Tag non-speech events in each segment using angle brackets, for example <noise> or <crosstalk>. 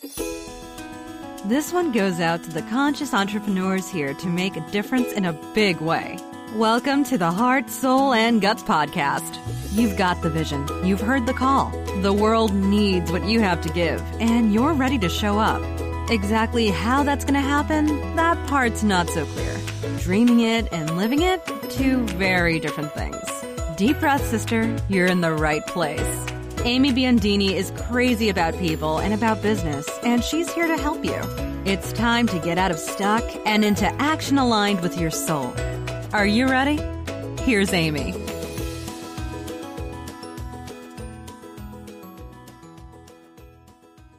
This one goes out to the conscious entrepreneurs here to make a difference in a big way. Welcome to the Heart, Soul, and Guts podcast. You've got the vision, you've heard the call. The world needs what you have to give, and you're ready to show up. Exactly how that's going to happen, that part's not so clear. Dreaming it and living it, two very different things. Deep breath, sister, you're in the right place. Amy Biondini is crazy about people and about business, and she's here to help you. It's time to get out of stuck and into action aligned with your soul. Are you ready? Here's Amy.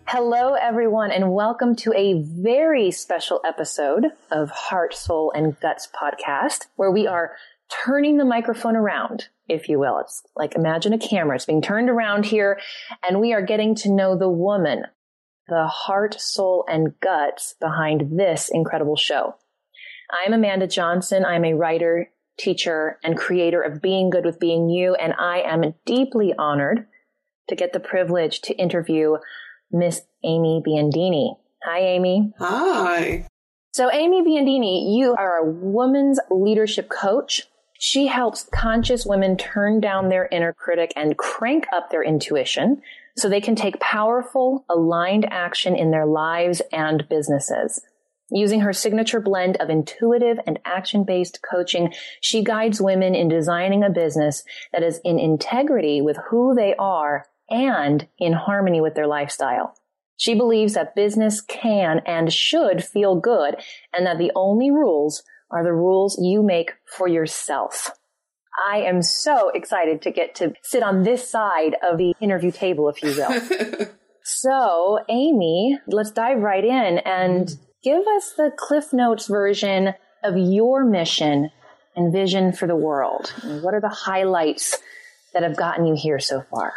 Hello, everyone, and welcome to a very special episode of Heart, Soul, and Guts podcast, where we are turning the microphone around, if you will. It's like imagine a camera. It's being turned around here and we are getting to know the woman, the heart, soul, and guts behind this incredible show. I'm Amanda Johnson. I'm a writer, teacher, and creator of Being Good with Being You, and I am deeply honored to get the privilege to interview Miss Amy Biondini. Hi, Amy. Hi. So, Amy Biondini, you are a woman's leadership coach, she helps conscious women turn down their inner critic and crank up their intuition so they can take powerful, aligned action in their lives and businesses. Using her signature blend of intuitive and action based coaching, she guides women in designing a business that is in integrity with who they are and in harmony with their lifestyle. She believes that business can and should feel good and that the only rules are the rules you make for yourself. I am so excited to get to sit on this side of the interview table, if you will. <laughs> so, Amy, let's dive right in and mm. give us the Cliff Notes version of your mission and vision for the world. What are the highlights that have gotten you here so far?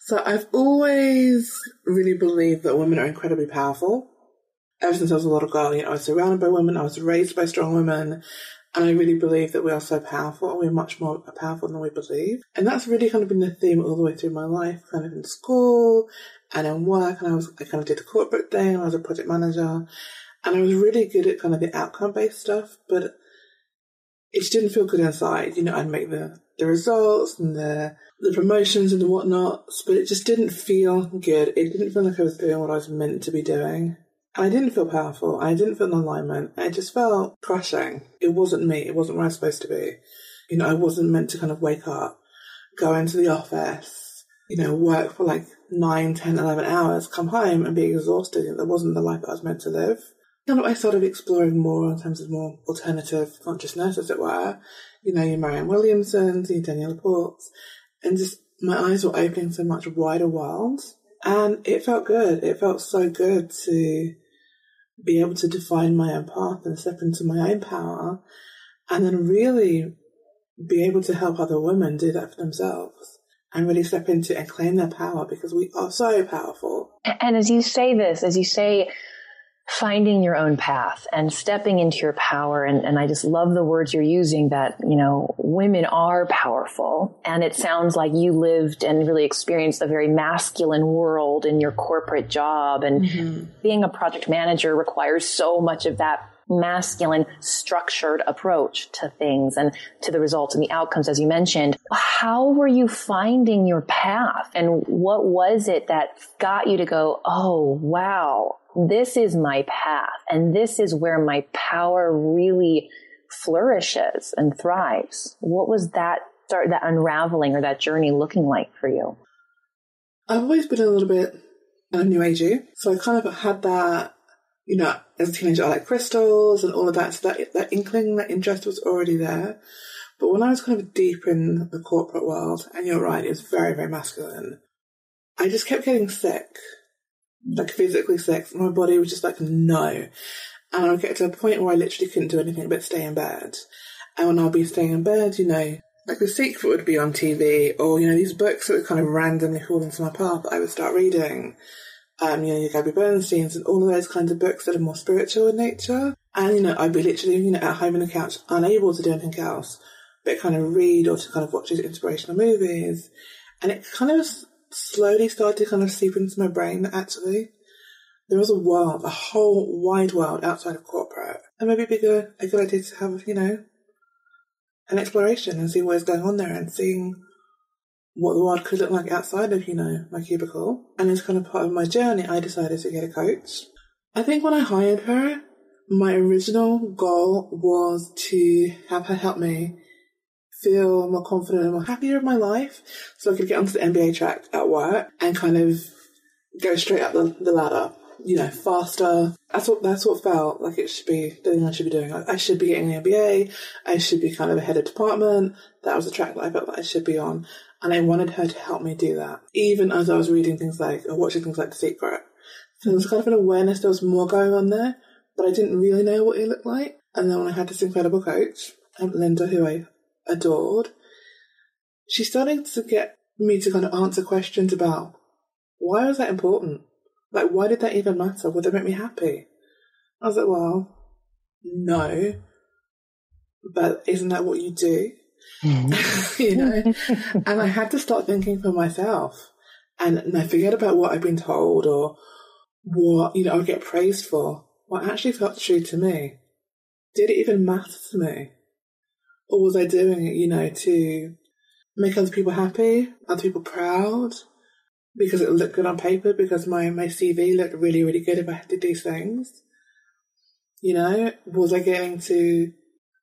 So, I've always really believed that women are incredibly powerful ever since I was a little girl, you know, I was surrounded by women, I was raised by strong women, and I really believe that we are so powerful and we're much more powerful than we believe. And that's really kind of been the theme all the way through my life, kind of in school and in work. And I was, I kind of did the corporate thing, I was a project manager, and I was really good at kind of the outcome based stuff, but it just didn't feel good inside. You know, I'd make the, the results and the, the promotions and the whatnot, but it just didn't feel good. It didn't feel like I was doing what I was meant to be doing. I didn't feel powerful. I didn't feel in alignment. I just felt crushing. It wasn't me. It wasn't where I was supposed to be. You know, I wasn't meant to kind of wake up, go into the office, you know, work for like nine, ten, eleven hours, come home and be exhausted. That wasn't the life that I was meant to live. Kind of, I started exploring more in terms of more alternative consciousness, as it were. You know, your Marianne Williamsons, your Danielle Ports, and just my eyes were opening to a much wider world. And it felt good. It felt so good to be able to define my own path and step into my own power and then really be able to help other women do that for themselves and really step into and claim their power because we are so powerful. And as you say this, as you say finding your own path and stepping into your power. And, and I just love the words you're using that, you know, women are powerful. And it sounds like you lived and really experienced a very masculine world in your corporate job. And mm-hmm. being a project manager requires so much of that masculine structured approach to things and to the results and the outcomes as you mentioned how were you finding your path and what was it that got you to go oh wow this is my path and this is where my power really flourishes and thrives. What was that start, that unraveling or that journey looking like for you? I've always been a little bit new agey. Eh? So I kind of had that, you know, as a teenager, I like crystals and all of that. So that, that inkling, that interest was already there. But when I was kind of deep in the corporate world, and you're right, it was very, very masculine, I just kept getting sick like physically sick. My body was just like, no. And I would get to a point where I literally couldn't do anything but stay in bed. And when I'd be staying in bed, you know, like The Secret would be on TV, or, you know, these books that would kind of randomly fall into my path I would start reading. Um, you know, Gabby Bernstein's and all of those kinds of books that are more spiritual in nature. And, you know, I'd be literally, you know, at home on the couch, unable to do anything else, but kind of read or to kind of watch these inspirational movies. And it kind of slowly started to kind of seep into my brain actually there was a world, a whole wide world outside of corporate. And maybe it'd be good, a good idea to have, you know, an exploration and see what is going on there and seeing what the world could look like outside of, you know, my cubicle. And as kind of part of my journey, I decided to get a coach. I think when I hired her, my original goal was to have her help me feel more confident and more happier in my life so I could get onto the MBA track at work and kind of go straight up the, the ladder, you know, faster. That's what, that's what felt like it should be, the thing I should be doing. I, I should be getting an MBA. I should be kind of a head of department. That was the track that I felt like I should be on. And I wanted her to help me do that, even as I was reading things like, or watching things like The Secret. So there was kind of an awareness there was more going on there, but I didn't really know what it looked like. And then when I had this incredible coach, um, Linda, who I adored, she started to get me to kind of answer questions about why was that important? Like, why did that even matter? Would it make me happy? I was like, well, no. But isn't that what you do? Mm-hmm. <laughs> you know? and I had to start thinking for myself. And, and I forget about what I've been told or what, you know, I get praised for. What actually felt true to me. Did it even matter to me? Or was I doing it, you know, to make other people happy, other people proud, because it looked good on paper, because my, my CV looked really, really good if I did these things? You know, was I getting to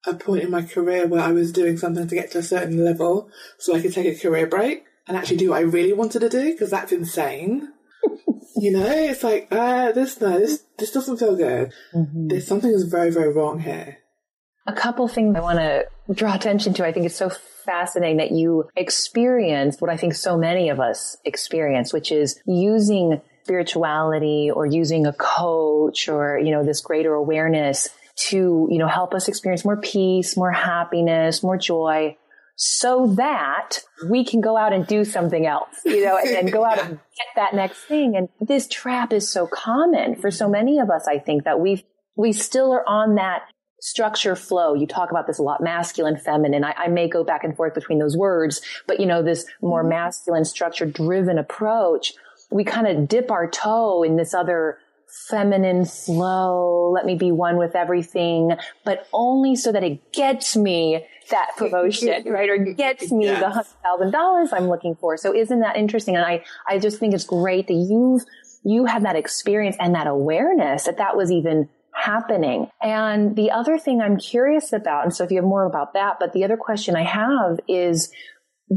a point in my career where I was doing something to get to a certain level so I could take a career break and actually do what I really wanted to do? Because that's insane. <laughs> you know, it's like, uh, this, no, this, this doesn't feel good. Mm-hmm. There's something is very, very wrong here. A couple things I want to draw attention to. I think it's so fascinating that you experienced what I think so many of us experience, which is using spirituality or using a coach or, you know, this greater awareness to, you know, help us experience more peace, more happiness, more joy so that we can go out and do something else, you know, and, and go out yeah. and <laughs> get that next thing. And this trap is so common for so many of us, I think, that we we still are on that structure flow. You talk about this a lot, masculine, feminine. I, I, may go back and forth between those words, but you know, this more mm-hmm. masculine, structure driven approach, we kind of dip our toe in this other feminine, flow. let me be one with everything, but only so that it gets me that <laughs> promotion, right? Or gets me yes. the hundred thousand dollars I'm looking for. So isn't that interesting? And I, I just think it's great that you've, you had that experience and that awareness that that was even happening. And the other thing I'm curious about, and so if you have more about that, but the other question I have is,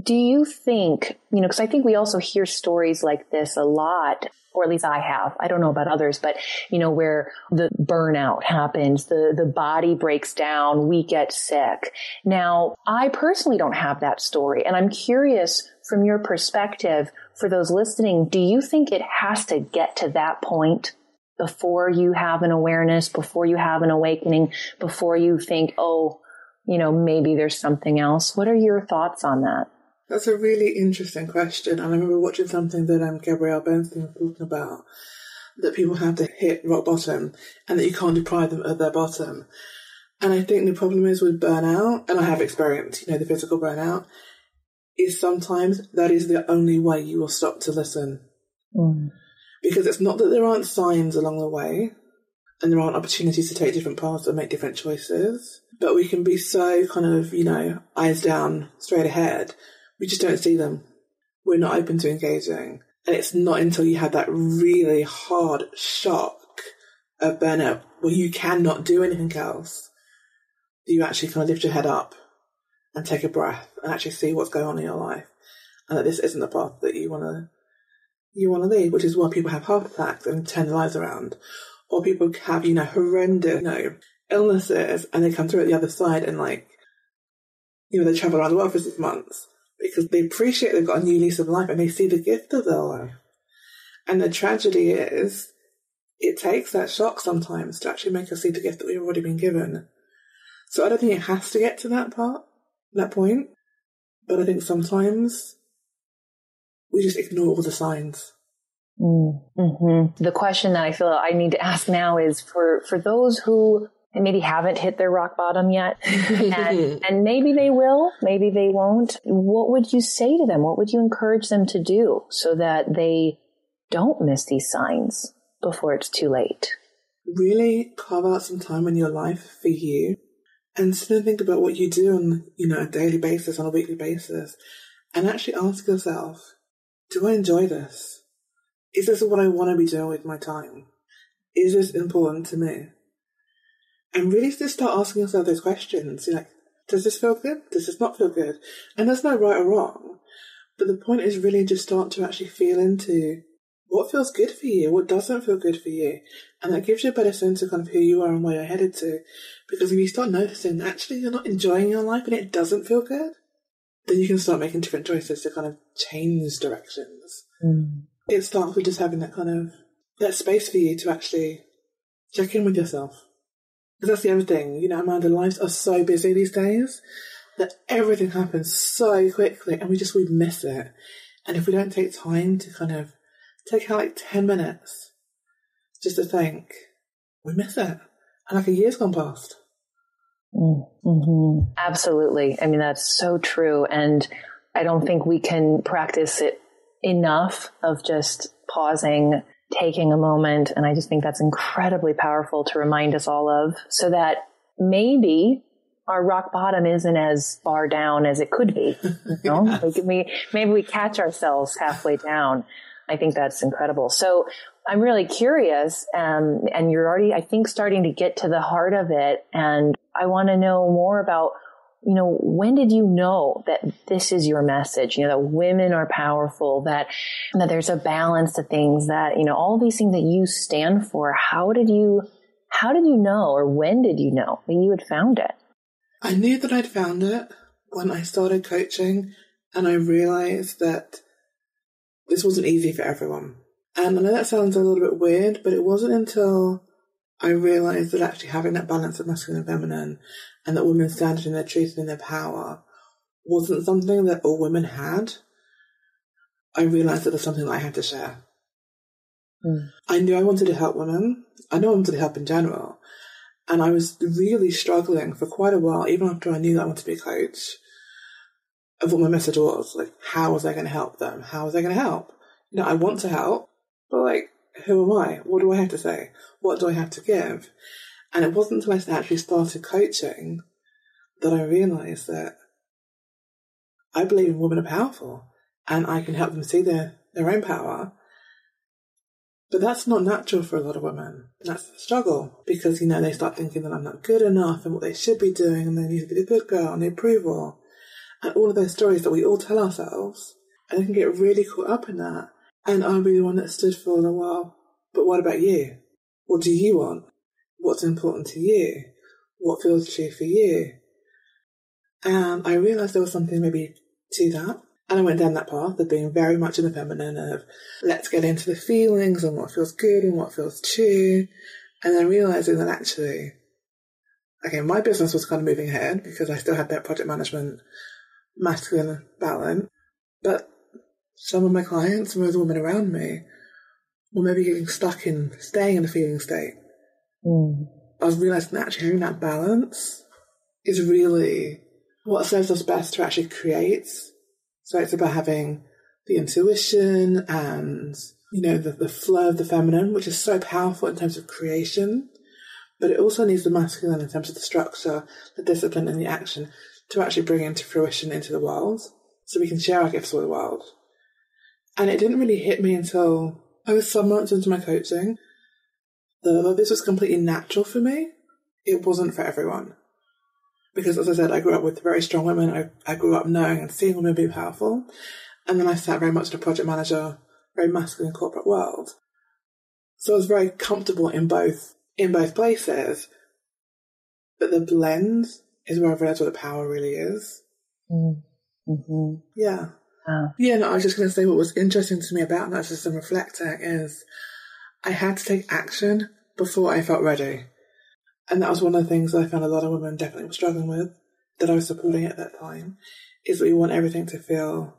do you think, you know, because I think we also hear stories like this a lot or at least I have. I don't know about others, but you know, where the burnout happens, the, the body breaks down, we get sick. Now, I personally don't have that story. And I'm curious from your perspective for those listening, do you think it has to get to that point before you have an awareness, before you have an awakening, before you think, oh, you know, maybe there's something else? What are your thoughts on that? That's a really interesting question. And I remember watching something that um, Gabrielle Bernstein was talking about that people have to hit rock bottom and that you can't deprive them of their bottom. And I think the problem is with burnout, and I have experienced, you know, the physical burnout, is sometimes that is the only way you will stop to listen. Mm. Because it's not that there aren't signs along the way and there aren't opportunities to take different paths and make different choices, but we can be so kind of, you know, eyes down, straight ahead we just don't see them. We're not open to engaging. And it's not until you have that really hard shock of burnout where you cannot do anything else that you actually kind of lift your head up and take a breath and actually see what's going on in your life. And that this isn't the path that you want to you want to leave, which is why people have heart attacks and turn their lives around. Or people have, you know, horrendous, you know, illnesses and they come through at the other side and like, you know, they travel around the world for six months because they appreciate they've got a new lease of life and they see the gift of their life. And the tragedy is, it takes that shock sometimes to actually make us see the gift that we've already been given. So I don't think it has to get to that part, that point. But I think sometimes we just ignore all the signs. Mm-hmm. The question that I feel I need to ask now is for, for those who maybe haven't hit their rock bottom yet. <laughs> and, and, maybe they will, maybe they won't. What would you say to them? What would you encourage them to do so that they don't miss these signs? before it's too late. Really carve out some time in your life for you and sit and think about what you do on, you know, a daily basis, on a weekly basis, and actually ask yourself, do I enjoy this? Is this what I want to be doing with my time? Is this important to me? And really just start asking yourself those questions. You're like, does this feel good? Does this not feel good? And there's no right or wrong. But the point is really just start to actually feel into what feels good for you, what doesn't feel good for you. And that gives you a better sense of kind of who you are and where you're headed to. Because if you start noticing actually you're not enjoying your life and it doesn't feel good, then you can start making different choices to kind of change directions. Mm. It starts with just having that kind of that space for you to actually check in with yourself. Because that's the other thing, you know, Amanda, lives are so busy these days that everything happens so quickly and we just we miss it. And if we don't take time to kind of take out like 10 minutes just to think, we miss it. And like a year's gone past. Mm-hmm. Absolutely. I mean, that's so true. And I don't think we can practice it enough of just pausing, taking a moment. And I just think that's incredibly powerful to remind us all of so that maybe our rock bottom isn't as far down as it could be. <laughs> You know? yes. like we, maybe we catch ourselves halfway down. I think that's incredible. So I'm really curious, um, and you're already, I think, starting to get to the heart of it. And I want to know more about, you know, when did you know that this is your message? You know, that women are powerful, that, that there's a balance to things, that, you know, all these things that you stand for. How did you, how did you know, or when did you know that you had found it? I knew that I'd found it when I started coaching and I realized that this wasn't easy for everyone. And I know that sounds a little bit weird, but it wasn't until I realized that actually having that balance of masculine and feminine and that women standing in their truth and in their power wasn't something that all women had. I realized that it was something that I had to share. Mm. I knew I wanted to help women. I knew I wanted to help in general. And I was really struggling for quite a while, even after I knew that I wanted to be a coach, of what my message was. Like, how was I going to help them? How was I going to help? You know, I want to help, but like, who am I? What do I have to say? What do I have to give? And it wasn't until I actually started coaching that I realized that I believe women are powerful and I can help them see their, their own power. But that's not natural for a lot of women. That's the struggle because, you know, they start thinking that I'm not good enough and what they should be doing and they need to be the good girl and the approval and all of those stories that we all tell ourselves. And they can get really caught up in that. And I'll be the one that stood for a while. But what about you? What do you want? What's important to you? What feels true for you? And I realized there was something maybe to that. And I went down that path of being very much in the feminine of let's get into the feelings and what feels good and what feels true. And then realizing that actually, okay, my business was kind of moving ahead because I still had that project management masculine balance. But some of my clients, some of the women around me, were maybe getting stuck in staying in a feeling state. Mm. I was realizing that actually having that balance is really what serves us best to actually create. So it's about having the intuition and, you know, the, the flow of the feminine, which is so powerful in terms of creation. But it also needs the masculine in terms of the structure, the discipline, and the action to actually bring into fruition into the world so we can share our gifts with the world. And it didn't really hit me until I was some months into my coaching that this was completely natural for me. It wasn't for everyone. Because as I said, I grew up with very strong women. I, I grew up knowing and seeing women be powerful. And then I sat very much in a project manager, very masculine corporate world. So I was very comfortable in both in both places. But the blend is where I realized what the power really is. Mm. Mm-hmm. Yeah. Wow. Yeah, no, I was just going to say what was interesting to me about narcissism reflecting is I had to take action before I felt ready. And that was one of the things that I found a lot of women definitely were struggling with that I was supporting at that time is that we want everything to feel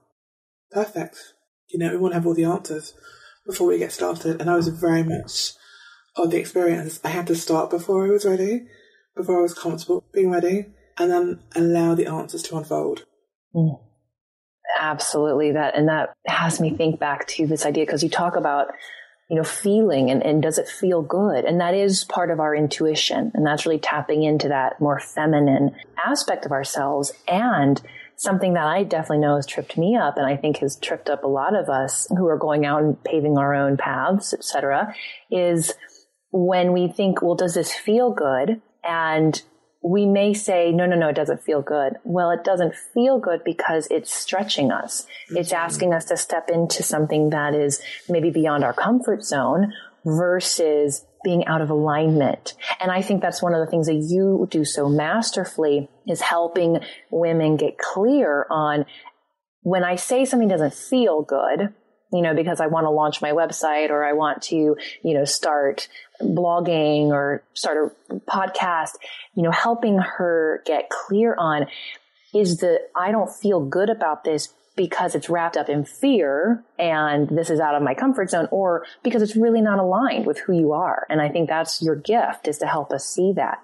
perfect. You know, we want to have all the answers before we get started. And I was very much of the experience. I had to start before I was ready, before I was comfortable being ready and then allow the answers to unfold. Mm. Absolutely. That, and that has me think back to this idea because you talk about you know, feeling and, and does it feel good? And that is part of our intuition. And that's really tapping into that more feminine aspect of ourselves and something that I definitely know has tripped me up and I think has tripped up a lot of us who are going out and paving our own paths, etc., is when we think, well, does this feel good? And we may say, no, no, no, it doesn't feel good. Well, it doesn't feel good because it's stretching us. It's mm-hmm. asking us to step into something that is maybe beyond our comfort zone versus being out of alignment. And I think that's one of the things that you do so masterfully is helping women get clear on when I say something doesn't feel good, you know, because I want to launch my website or I want to, you know, start blogging or start a podcast, you know, helping her get clear on is the I don't feel good about this because it's wrapped up in fear and this is out of my comfort zone or because it's really not aligned with who you are. And I think that's your gift is to help us see that.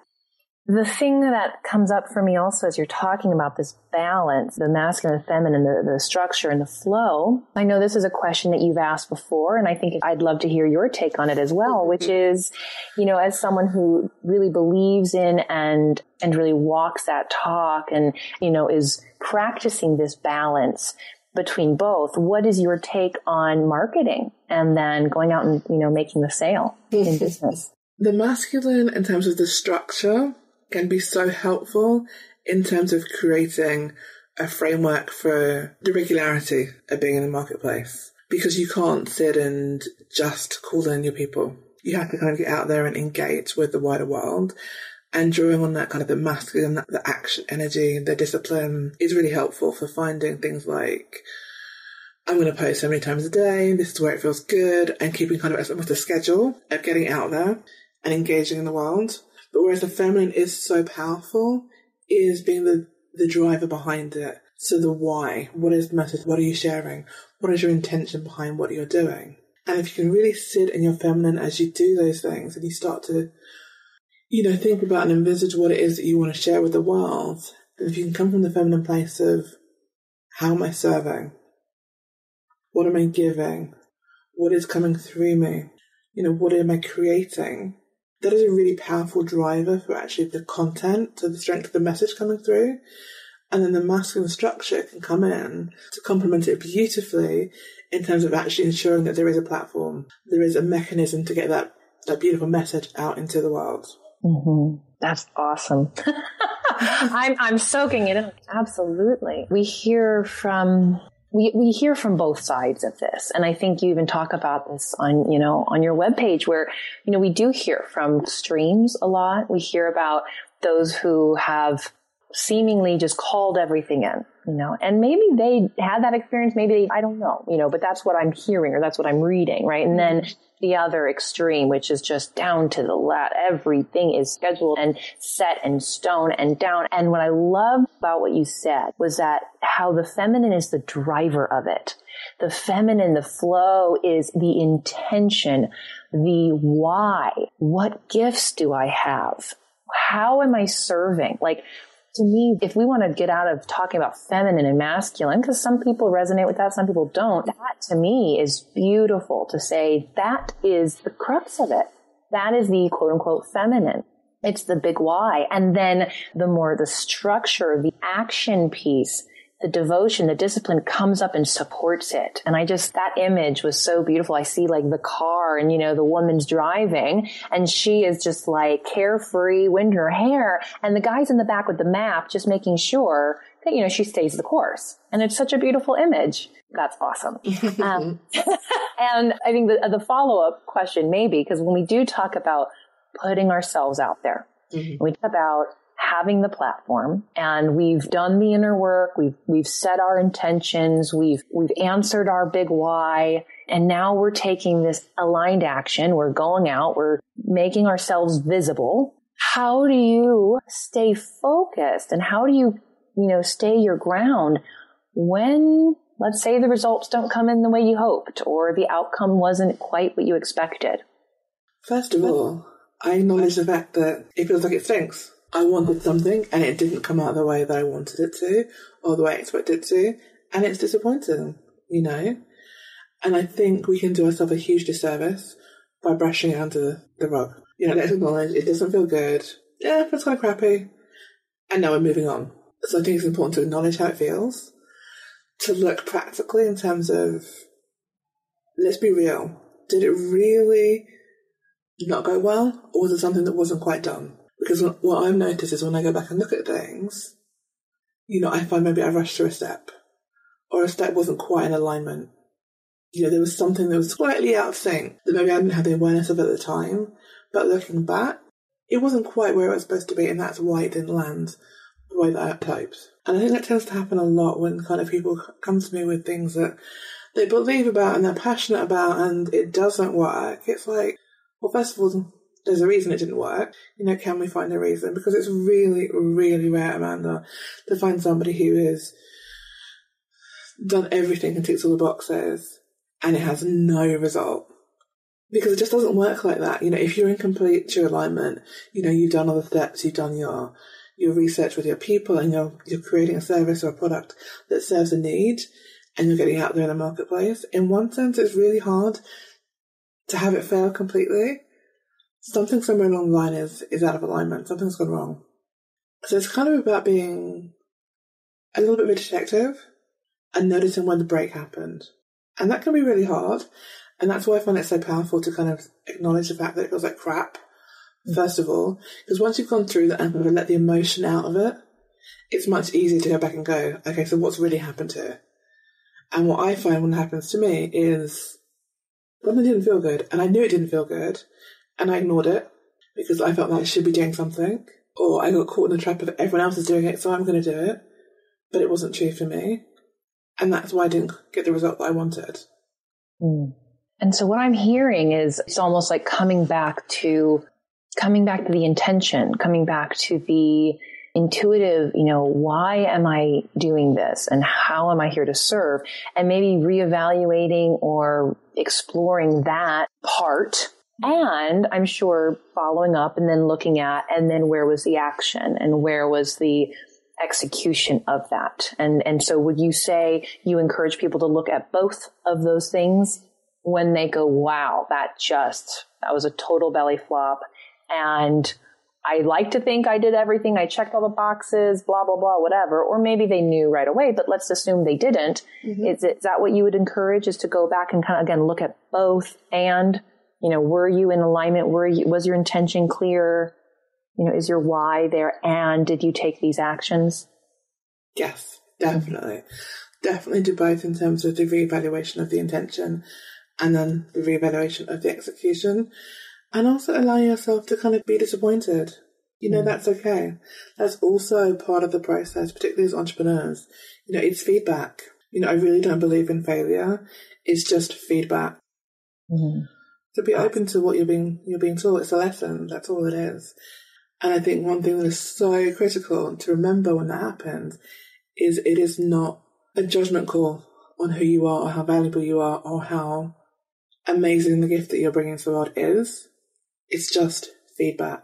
The thing that comes up for me also as you're talking about this balance, the masculine and feminine, the, the structure and the flow, I know this is a question that you've asked before, and I think I'd love to hear your take on it as well, mm-hmm. which is, you know, as someone who really believes in and, and really walks that talk and, you know, is practicing this balance between both, what is your take on marketing and then going out and, you know, making the sale in <laughs> business? The masculine in terms of the structure can be so helpful in terms of creating a framework for the regularity of being in the marketplace because you can't sit and just call in your people. You have to kind of get out there and engage with the wider world. And drawing on that kind of the masculine, the action energy, the discipline is really helpful for finding things like I'm going to post so many times a day. This is where it feels good, and keeping kind of almost a schedule of getting out there and engaging in the world. But whereas the feminine is so powerful, is being the, the driver behind it. So the why, what is the message? What are you sharing? What is your intention behind what you're doing? And if you can really sit in your feminine as you do those things and you start to, you know, think about and envisage what it is that you want to share with the world, if you can come from the feminine place of how am I serving? What am I giving? What is coming through me? You know, what am I creating? That is a really powerful driver for actually the content, so the strength of the message coming through. And then the masculine structure can come in to complement it beautifully in terms of actually ensuring that there is a platform, there is a mechanism to get that, that beautiful message out into the world. Mm-hmm. That's awesome. <laughs> I'm, I'm soaking it in. Absolutely. We hear from we, we hear from both sides of this. And I think you even talk about this on, you know, on your webpage where, you know, we do hear from streams a lot. We hear about those who have seemingly just called everything in, you know, and maybe they had that experience. Maybe they, I don't know, you know, but that's what I'm hearing or that's what I'm reading, right? And then the other extreme, which is just down to the left. Everything is scheduled and set in stone and down. And what I love about what you said was that how the feminine is the driver of it. The feminine, the flow is the intention, the why. What gifts do I have? How am I serving? Like to me, if we want to get out of talking about feminine and masculine, because some people resonate with that, some people don't, that to me is beautiful to say that is the crux of it. That is the quote unquote feminine. It's the big why. And then the more the structure, the action piece the devotion, the discipline comes up and supports it. And I just, that image was so beautiful. I see like the car and, you know, the woman's driving and she is just like carefree, wind her hair. And the guy's in the back with the map, just making sure that, you know, she stays the course. And it's such a beautiful image. That's awesome. <laughs> um, <laughs> and I think the, the follow up question maybe, because when we do talk about putting ourselves out there, mm-hmm. we talk about having the platform and we've done the inner work. We've, we've set our intentions. We've, we've answered our big why. And now we're taking this aligned action. We're going out. We're making ourselves visible. How do you stay focused and how do you, you know, stay your ground when let's say the results don't come in the way you hoped or the outcome wasn't quite what you expected? First of all, I acknowledge the fact that it feels like it stinks. I wanted something and it didn't come out the way that I wanted it to or the way I expected it to. And it's disappointing, you know? And I think we can do ourselves a huge disservice by brushing it under the rug. You know, let's acknowledge it doesn't feel good. Yeah, it's kind of crappy. And now we're moving on. So I think it's important to acknowledge how it feels, to look practically in terms of, let's be real. Did it really not go well, or was it something that wasn't quite done? Because what I've noticed is when I go back and look at things, you know, I find maybe I rushed through a step, or a step wasn't quite in alignment. You know, there was something that was slightly out of sync that maybe I didn't have the awareness of at the time, but looking back, it wasn't quite where it was supposed to be, and that's why it didn't land the way that I hoped. And I think that tends to happen a lot when kind of people come to me with things that they believe about and they're passionate about, and it doesn't work. It's like, well, first of all, there's a reason it didn't work. You know, can we find a reason? Because it's really, really rare, Amanda, to find somebody who has done everything and ticks all the boxes and it has no result. Because it just doesn't work like that. You know, if you're in complete true alignment, you know, you've done all the steps, you've done your your research with your people and you're you're creating a service or a product that serves a need and you're getting out there in the marketplace. In one sense it's really hard to have it fail completely something somewhere along the line is, is out of alignment. Something's gone wrong. So it's kind of about being a little bit of a detective and noticing when the break happened. And that can be really hard. And that's why I find it so powerful to kind of acknowledge the fact that it feels like crap, mm. first of all. Because once you've gone through that and let the emotion out of it, it's much easier to go back and go, okay, so what's really happened here? And what I find when it happens to me is something didn't feel good. And I knew it didn't feel good and I ignored it because I felt like I should be doing something, or I got caught in the trap of everyone else is doing it, so I'm going to do it. But it wasn't true for me, and that's why I didn't get the result that I wanted. Mm. And so what I'm hearing is it's almost like coming back to coming back to the intention, coming back to the intuitive, you know, why am I doing this and how am I here to serve? And maybe reevaluating or exploring that part and I'm sure following up and then looking at, and then where was the action and where was the execution of that? And, and so would you say you encourage people to look at both of those things when they go, wow, that just, that was a total belly flop. And I like to think I did everything. I checked all the boxes, blah, blah, blah, whatever. Or maybe they knew right away, but let's assume they didn't. Mm-hmm. Is, it, is that what you would encourage is to go back and kind of again look at both and you know, were you in alignment? Were you, was your intention clear? You know, is your why there? And did you take these actions? Yes, definitely. Definitely do both in terms of the reevaluation of the intention and then the reevaluation of the execution. And also allow yourself to kind of be disappointed. You know, mm. that's okay. That's also part of the process, particularly as entrepreneurs. You know, it's feedback. You know, I really don't believe in failure. It's just feedback. Mm-hmm. To be open to what you're being you're being taught. It's a lesson. That's all it is. And I think one thing that is so critical to remember when that happens is it is not a judgment call on who you are or how valuable you are or how amazing the gift that you're bringing to the world is. It's just feedback.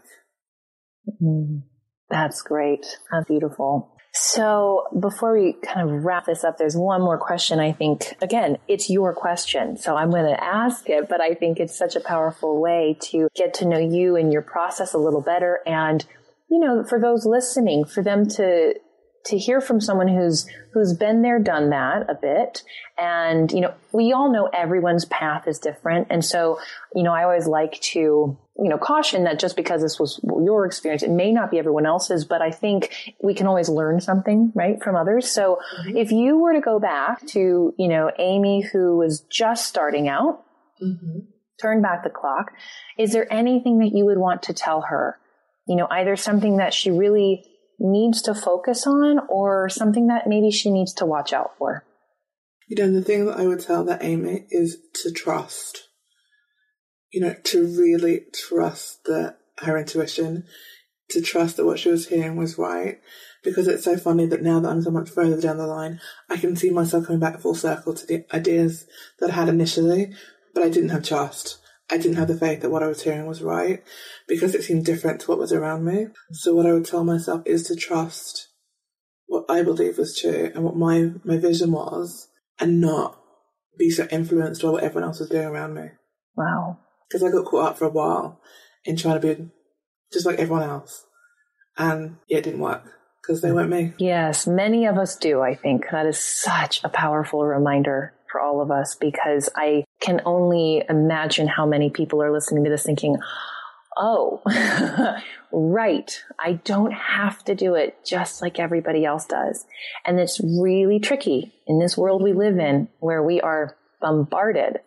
Mm, that's great. That's beautiful. So before we kind of wrap this up, there's one more question. I think, again, it's your question. So I'm going to ask it, but I think it's such a powerful way to get to know you and your process a little better. And, you know, for those listening, for them to, to hear from someone who's, who's been there, done that a bit. And, you know, we all know everyone's path is different. And so, you know, I always like to, you know, caution that just because this was your experience, it may not be everyone else's, but I think we can always learn something, right, from others. So mm-hmm. if you were to go back to, you know, Amy who was just starting out, mm-hmm. turn back the clock, is there anything that you would want to tell her? You know, either something that she really needs to focus on or something that maybe she needs to watch out for? You know, the thing that I would tell that Amy is to trust you know, to really trust that her intuition, to trust that what she was hearing was right. Because it's so funny that now that I'm so much further down the line, I can see myself coming back full circle to the ideas that I had initially, but I didn't have trust. I didn't have the faith that what I was hearing was right because it seemed different to what was around me. So what I would tell myself is to trust what I believe was true and what my, my vision was and not be so influenced by what everyone else was doing around me. Wow. Because I got caught up for a while in trying to be just like everyone else. And yeah, it didn't work because they weren't me. Yes, many of us do, I think. That is such a powerful reminder for all of us because I can only imagine how many people are listening to this thinking, oh, <laughs> right. I don't have to do it just like everybody else does. And it's really tricky in this world we live in where we are bombarded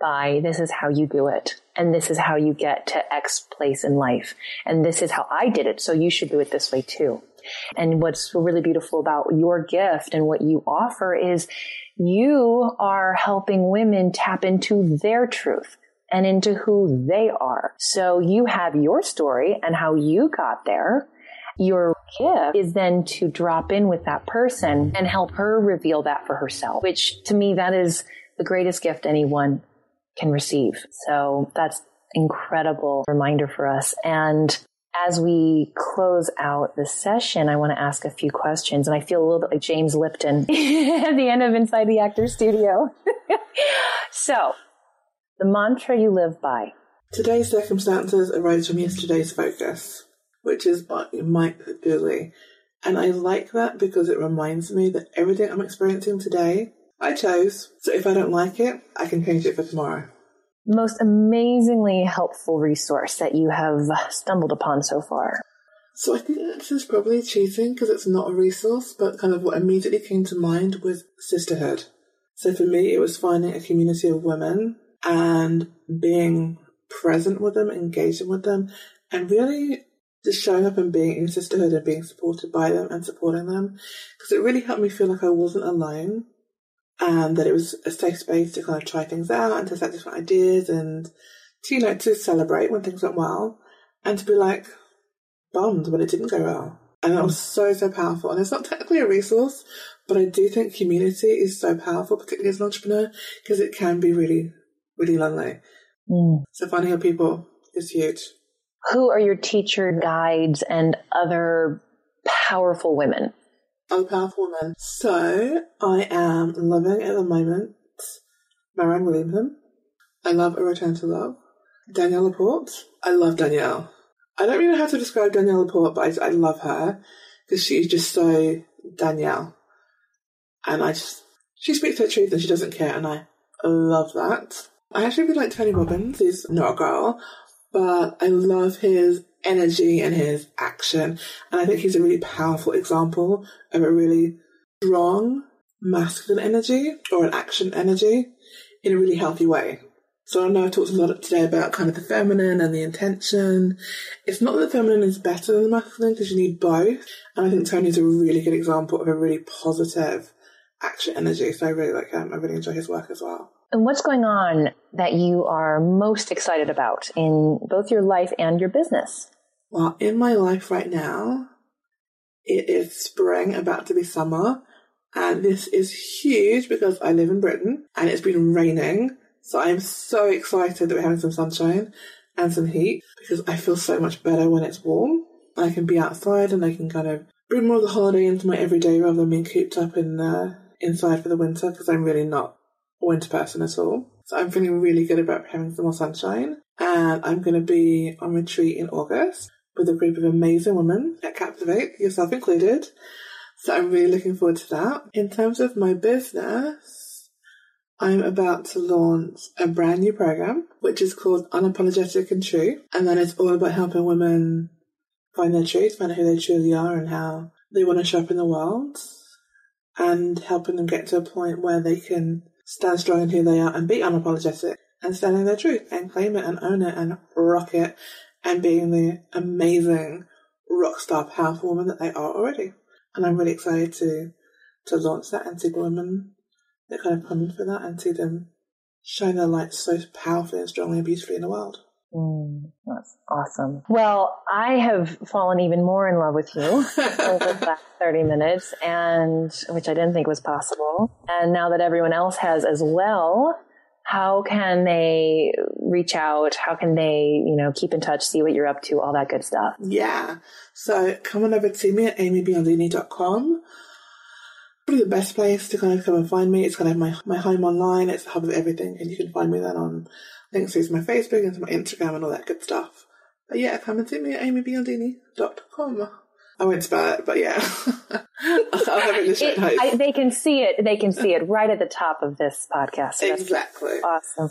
by this is how you do it. And this is how you get to X place in life. And this is how I did it. So you should do it this way too. And what's really beautiful about your gift and what you offer is you are helping women tap into their truth and into who they are. So you have your story and how you got there. Your gift is then to drop in with that person and help her reveal that for herself, which to me, that is the greatest gift anyone can receive. So that's incredible reminder for us. And as we close out the session, I want to ask a few questions. And I feel a little bit like James Lipton <laughs> at the end of Inside the Actor Studio. <laughs> so, the mantra you live by. Today's circumstances arise from yesterday's focus, which is by Mike Dooley. And I like that because it reminds me that everything I'm experiencing today, I chose. So if I don't like it, I can change it for tomorrow most amazingly helpful resource that you have stumbled upon so far? So I think this is probably cheating because it's not a resource, but kind of what immediately came to mind was sisterhood. So for me, it was finding a community of women and being present with them, engaging with them, and really just showing up and being in sisterhood and being supported by them and supporting them. Because it really helped me feel like I wasn't alone and that it was a safe space to kind of try things out and to set different ideas and to, you know, to celebrate when things went well and to be like bummed when it didn't go well. And that was so, so powerful. And it's not technically a resource, but I do think community is so powerful, particularly as an entrepreneur, because it can be really, really lonely. Mm. So finding other people is huge. Who are your teacher guides and other powerful women? I'm a powerful woman. So I am loving at the moment Marianne Williamson. I love A Return to Love. Danielle Laporte. I love Danielle. I don't really know how to describe Danielle Laporte, but I, I love her because she's just so Danielle. And I just, she speaks her truth and she doesn't care, and I love that. I actually really like Tony Robbins. He's not a girl, but I love his energy and his action. And I think he's a really powerful example of a really strong masculine energy or an action energy in a really healthy way. So I know I talked a lot today about kind of the feminine and the intention. It's not that the feminine is better than the masculine because you need both. And I think Tony's a really good example of a really positive action energy. So I really like him. I really enjoy his work as well. And what's going on that you are most excited about in both your life and your business? Well, in my life right now, it is spring, about to be summer, and this is huge because I live in Britain and it's been raining. So I'm so excited that we're having some sunshine and some heat because I feel so much better when it's warm. I can be outside and I can kind of bring more of the holiday into my everyday rather than being cooped up in uh, inside for the winter because I'm really not winter person at all. So I'm feeling really good about preparing for more sunshine. And I'm going to be on retreat in August with a group of amazing women at Captivate, yourself included. So I'm really looking forward to that. In terms of my business, I'm about to launch a brand new program, which is called Unapologetic and True. And then it's all about helping women find their truth, find out who they truly are and how they want to show up in the world and helping them get to a point where they can stand strong in who they are and be unapologetic and stand in their truth and claim it and own it and rock it and being the amazing rock star powerful woman that they are already. And I'm really excited to to launch that and see the women that kind of come in for that and see them shine their light so powerfully and strongly and beautifully in the world. Mm, that's awesome. Well, I have fallen even more in love with you over the <laughs> last 30 minutes and which I didn't think was possible. And now that everyone else has as well, how can they reach out? How can they, you know, keep in touch, see what you're up to, all that good stuff? Yeah. So come on over to me at amybiondini.com. probably the best place to kind of come and find me. It's kind of my, my home online. It's the hub of everything. And you can find me then on links to my Facebook and to my Instagram and all that good stuff. But yeah, come and see me at amybiondini.com. I won't spell it, but yeah. <laughs> I'll have it in the show It- I, they can see it. They can see it right at the top of this podcast. That's Exactly. Awesome.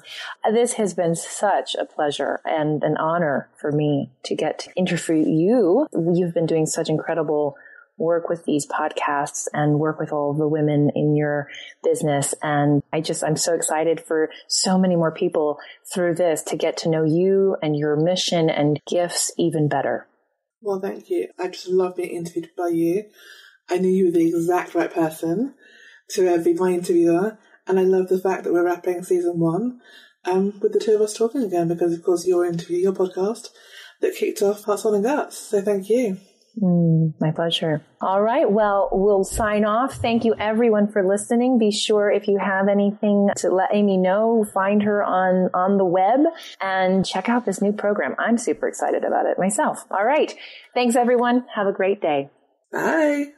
This has been such a pleasure and an honor for me to get to interview you. You've been doing such incredible work with these podcasts and work with all the women in your business. And I just, I'm so excited for so many more people through this to get to know you and your mission and gifts even better. Well, thank you. I just love being interviewed by you. I knew you were the exact right person to uh, be my interviewer, and I love the fact that we're wrapping season one um, with the two of us talking again because, of course, your interview, your podcast that kicked off Heart, Soul, and Guts. So thank you. Mm, my pleasure. All right. Well, we'll sign off. Thank you everyone for listening. Be sure if you have anything to let Amy know, find her on, on the web and check out this new program. I'm super excited about it myself. All right. Thanks everyone. Have a great day. Bye.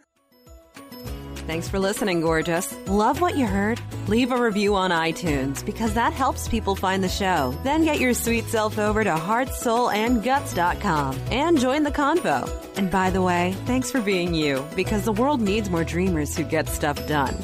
Thanks for listening, gorgeous. Love what you heard? Leave a review on iTunes because that helps people find the show. Then get your sweet self over to heartsoulandguts.com and join the convo. And by the way, thanks for being you because the world needs more dreamers who get stuff done.